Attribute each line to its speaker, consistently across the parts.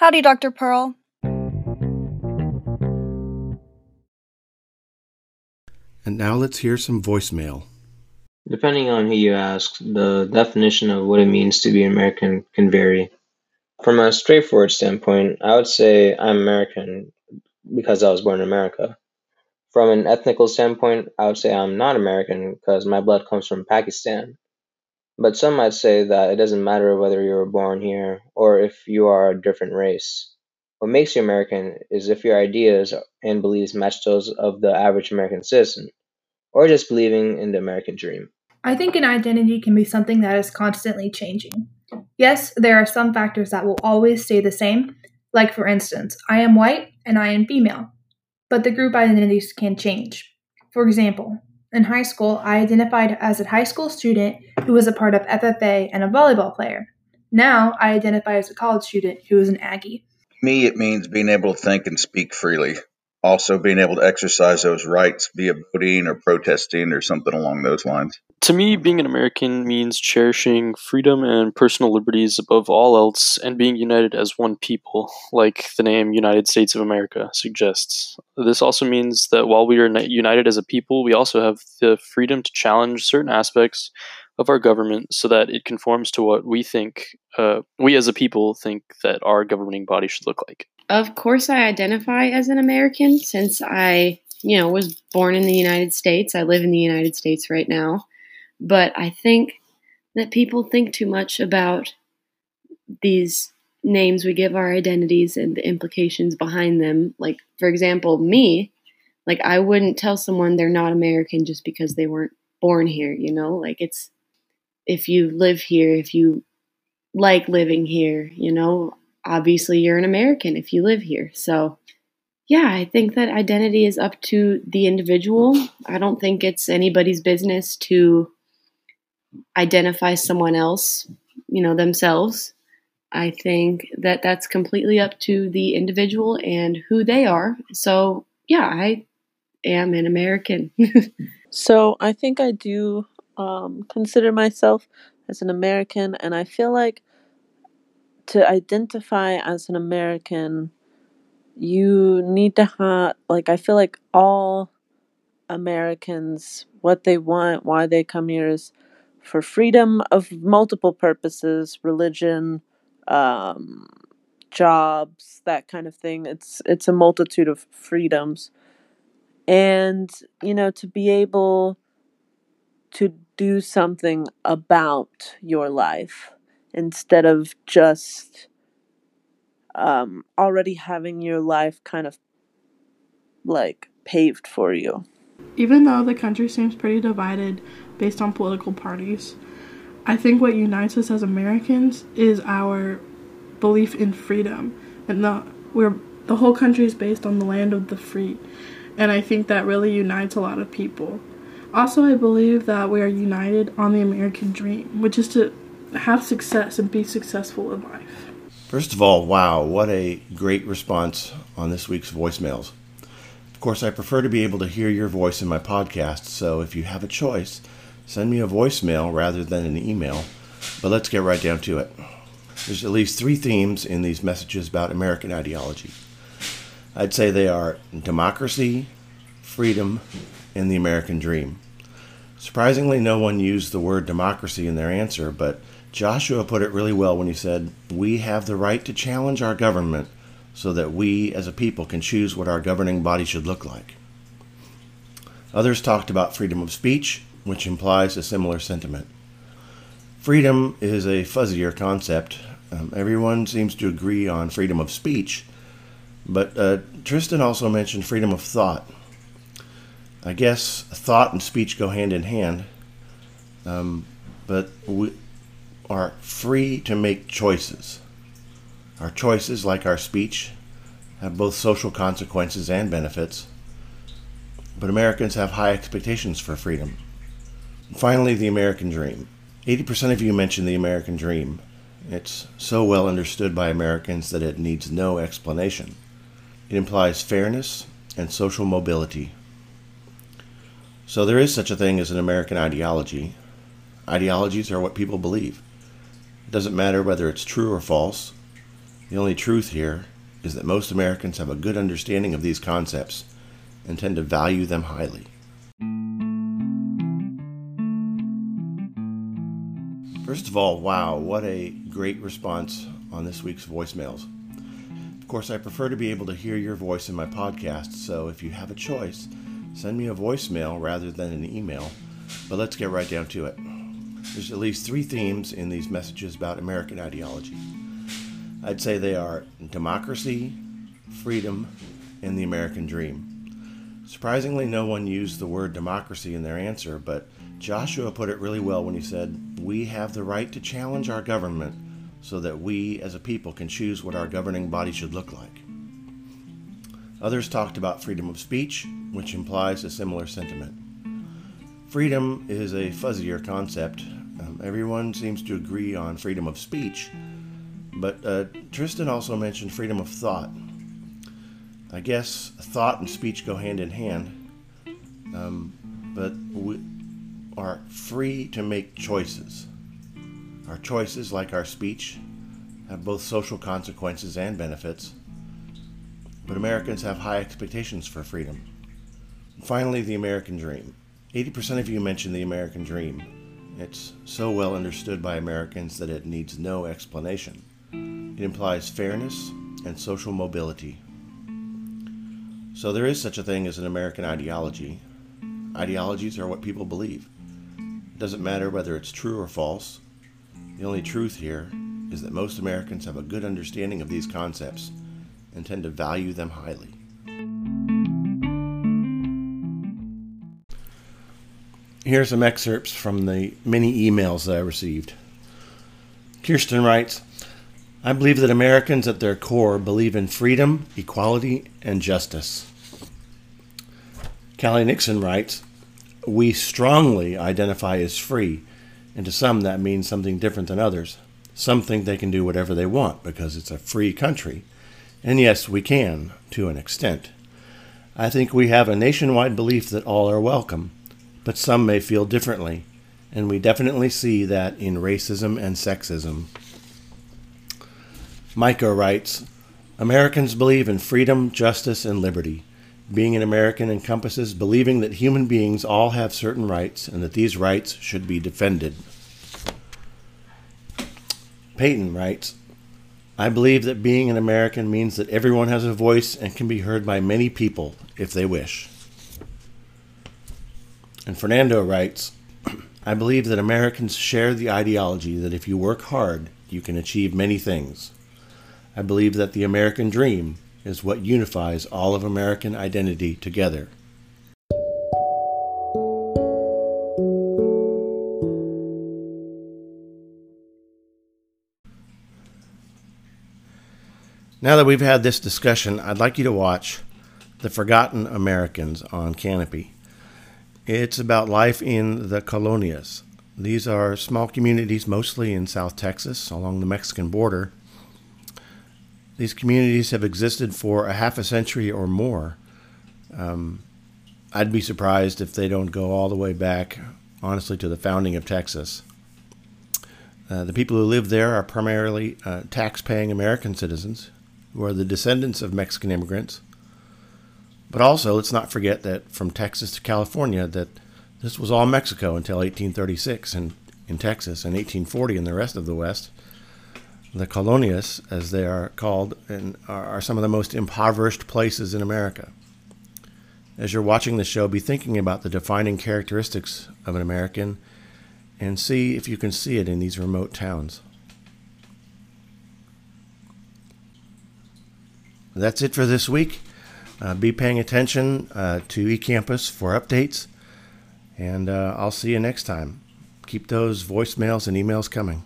Speaker 1: Howdy, Dr. Pearl.
Speaker 2: And now let's hear some voicemail.
Speaker 3: Depending on who you ask, the definition of what it means to be American can vary. From a straightforward standpoint, I would say I'm American because I was born in America. From an ethnical standpoint, I would say I'm not American because my blood comes from Pakistan. But some might say that it doesn't matter whether you were born here or if you are a different race. What makes you American is if your ideas and beliefs match those of the average American citizen, or just believing in the American dream.
Speaker 4: I think an identity can be something that is constantly changing. Yes, there are some factors that will always stay the same, like for instance, I am white and I am female, but the group identities can change. For example, in high school, I identified as a high school student who was a part of FFA and a volleyball player. Now, I identify as a college student who is an Aggie
Speaker 5: me, it means being able to think and speak freely. Also, being able to exercise those rights via voting or protesting or something along those lines.
Speaker 6: To me, being an American means cherishing freedom and personal liberties above all else and being united as one people, like the name United States of America suggests. This also means that while we are united as a people, we also have the freedom to challenge certain aspects of our government so that it conforms to what we think, uh, we as a people think that our governing body should look like.
Speaker 7: Of course, I identify as an American since I, you know, was born in the United States. I live in the United States right now. But I think that people think too much about these names we give our identities and the implications behind them. Like, for example, me, like, I wouldn't tell someone they're not American just because they weren't born here, you know? Like, it's if you live here, if you like living here, you know, obviously you're an American if you live here. So, yeah, I think that identity is up to the individual. I don't think it's anybody's business to identify someone else, you know, themselves. I think that that's completely up to the individual and who they are. So, yeah, I am an American.
Speaker 8: so, I think I do um, consider myself as an American, and I feel like to identify as an American, you need to have, like, I feel like all Americans, what they want, why they come here is for freedom of multiple purposes religion, um, jobs, that kind of thing. It's, it's a multitude of freedoms. And, you know, to be able to do something about your life instead of just um, already having your life kind of like paved for you.
Speaker 9: Even though the country seems pretty divided based on political parties, I think what unites us as Americans is our belief in freedom and the we're the whole country is based on the land of the free. And I think that really unites a lot of people. Also, I believe that we are united on the American dream, which is to have success and be successful in life.
Speaker 2: First of all, wow, what a great response on this week's voicemails. Of course, I prefer to be able to hear your voice in my podcast, so if you have a choice, send me a voicemail rather than an email. But let's get right down to it. There's at least three themes in these messages about American ideology. I'd say they are democracy, freedom, and the American dream. Surprisingly, no one used the word democracy in their answer, but Joshua put it really well when he said, We have the right to challenge our government so that we as a people can choose what our governing body should look like. Others talked about freedom of speech, which implies a similar sentiment. Freedom is a fuzzier concept. Um, everyone seems to agree on freedom of speech, but uh, Tristan also mentioned freedom of thought. I guess thought and speech go hand in hand, um, but we are free to make choices. Our choices, like our speech, have both social consequences and benefits, but Americans have high expectations for freedom. Finally, the American dream. 80% of you mentioned the American dream. It's so well understood by Americans that it needs no explanation. It implies fairness and social mobility. So there is such a thing as an American ideology. Ideologies are what people believe. It doesn't matter whether it's true or false. The only truth here is that most Americans have a good understanding of these concepts and tend to value them highly. First of all, wow, what a great response on this week's voicemails. Of course, I prefer to be able to hear your voice in my podcast, so if you have a choice, send me a voicemail rather than an email. But let's get right down to it. There's at least three themes in these messages about American ideology. I'd say they are democracy, freedom, and the American dream. Surprisingly, no one used the word democracy in their answer, but Joshua put it really well when he said, We have the right to challenge our government so that we as a people can choose what our governing body should look like. Others talked about freedom of speech, which implies a similar sentiment. Freedom is a fuzzier concept. Um, everyone seems to agree on freedom of speech, but uh, Tristan also mentioned freedom of thought. I guess thought and speech go hand in hand, um, but we are free to make choices. Our choices, like our speech, have both social consequences and benefits, but Americans have high expectations for freedom. finally, the American dream. 80% of you mentioned the American dream. It's so well understood by Americans that it needs no explanation. It implies fairness and social mobility. So there is such a thing as an American ideology. Ideologies are what people believe. It doesn't matter whether it's true or false. The only truth here is that most Americans have a good understanding of these concepts and tend to value them highly. Here are some excerpts from the many emails that I received. Kirsten writes, I believe that Americans at their core believe in freedom, equality, and justice. Callie Nixon writes, We strongly identify as free, and to some that means something different than others. Some think they can do whatever they want because it's a free country. And yes, we can, to an extent. I think we have a nationwide belief that all are welcome, but some may feel differently, and we definitely see that in racism and sexism. Micah writes Americans believe in freedom, justice, and liberty. Being an American encompasses believing that human beings all have certain rights and that these rights should be defended. Peyton writes I believe that being an American means that everyone has a voice and can be heard by many people if they wish. And Fernando writes I believe that Americans share the ideology that if you work hard, you can achieve many things. I believe that the American dream is what unifies all of American identity together. Now that we've had this discussion, I'd like you to watch The Forgotten Americans on Kanopy. It's about life in the colonias. These are small communities, mostly in South Texas, along the Mexican border. These communities have existed for a half a century or more. Um, I'd be surprised if they don't go all the way back, honestly, to the founding of Texas. Uh, the people who live there are primarily uh, tax paying American citizens who are the descendants of Mexican immigrants. But also, let's not forget that from Texas to California, that this was all Mexico until 1836 in, in Texas and 1840 in the rest of the West. The colonias, as they are called, and are, are some of the most impoverished places in America. As you're watching the show, be thinking about the defining characteristics of an American and see if you can see it in these remote towns. That's it for this week. Uh, be paying attention uh, to eCampus for updates, and uh, I'll see you next time. Keep those voicemails and emails coming.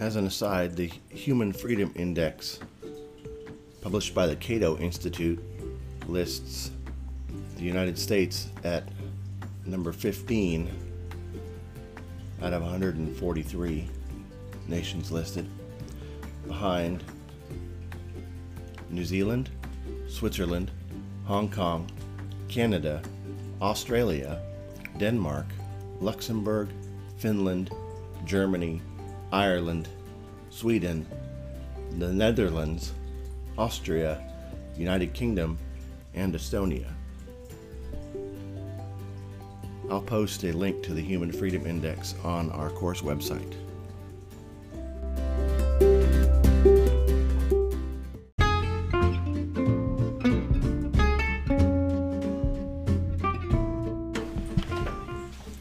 Speaker 2: As an aside, the Human Freedom Index published by the Cato Institute, lists the United States at number 15 out of 143 nations listed. behind New Zealand, Switzerland, Hong Kong, Canada, Australia, Denmark, Luxembourg, Finland, Germany, Ireland, Sweden, the Netherlands, Austria, United Kingdom, and Estonia. I'll post a link to the Human Freedom Index on our course website.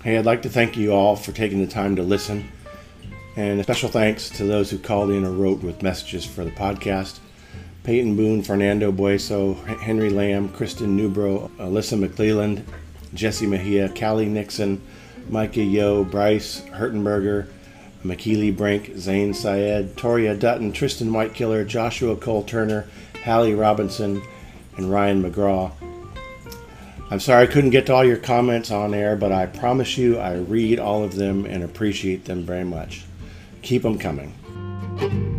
Speaker 2: Hey, I'd like to thank you all for taking the time to listen. And a special thanks to those who called in or wrote with messages for the podcast. Peyton Boone, Fernando Bueso, Henry Lamb, Kristen Newbro, Alyssa McClelland, Jesse Mejia, Callie Nixon, Micah Yo, Bryce Hertenberger, McKeely Brink, Zane Syed, Toria Dutton, Tristan Whitekiller, Joshua Cole Turner, Hallie Robinson, and Ryan McGraw. I'm sorry I couldn't get to all your comments on air, but I promise you I read all of them and appreciate them very much. Keep them coming.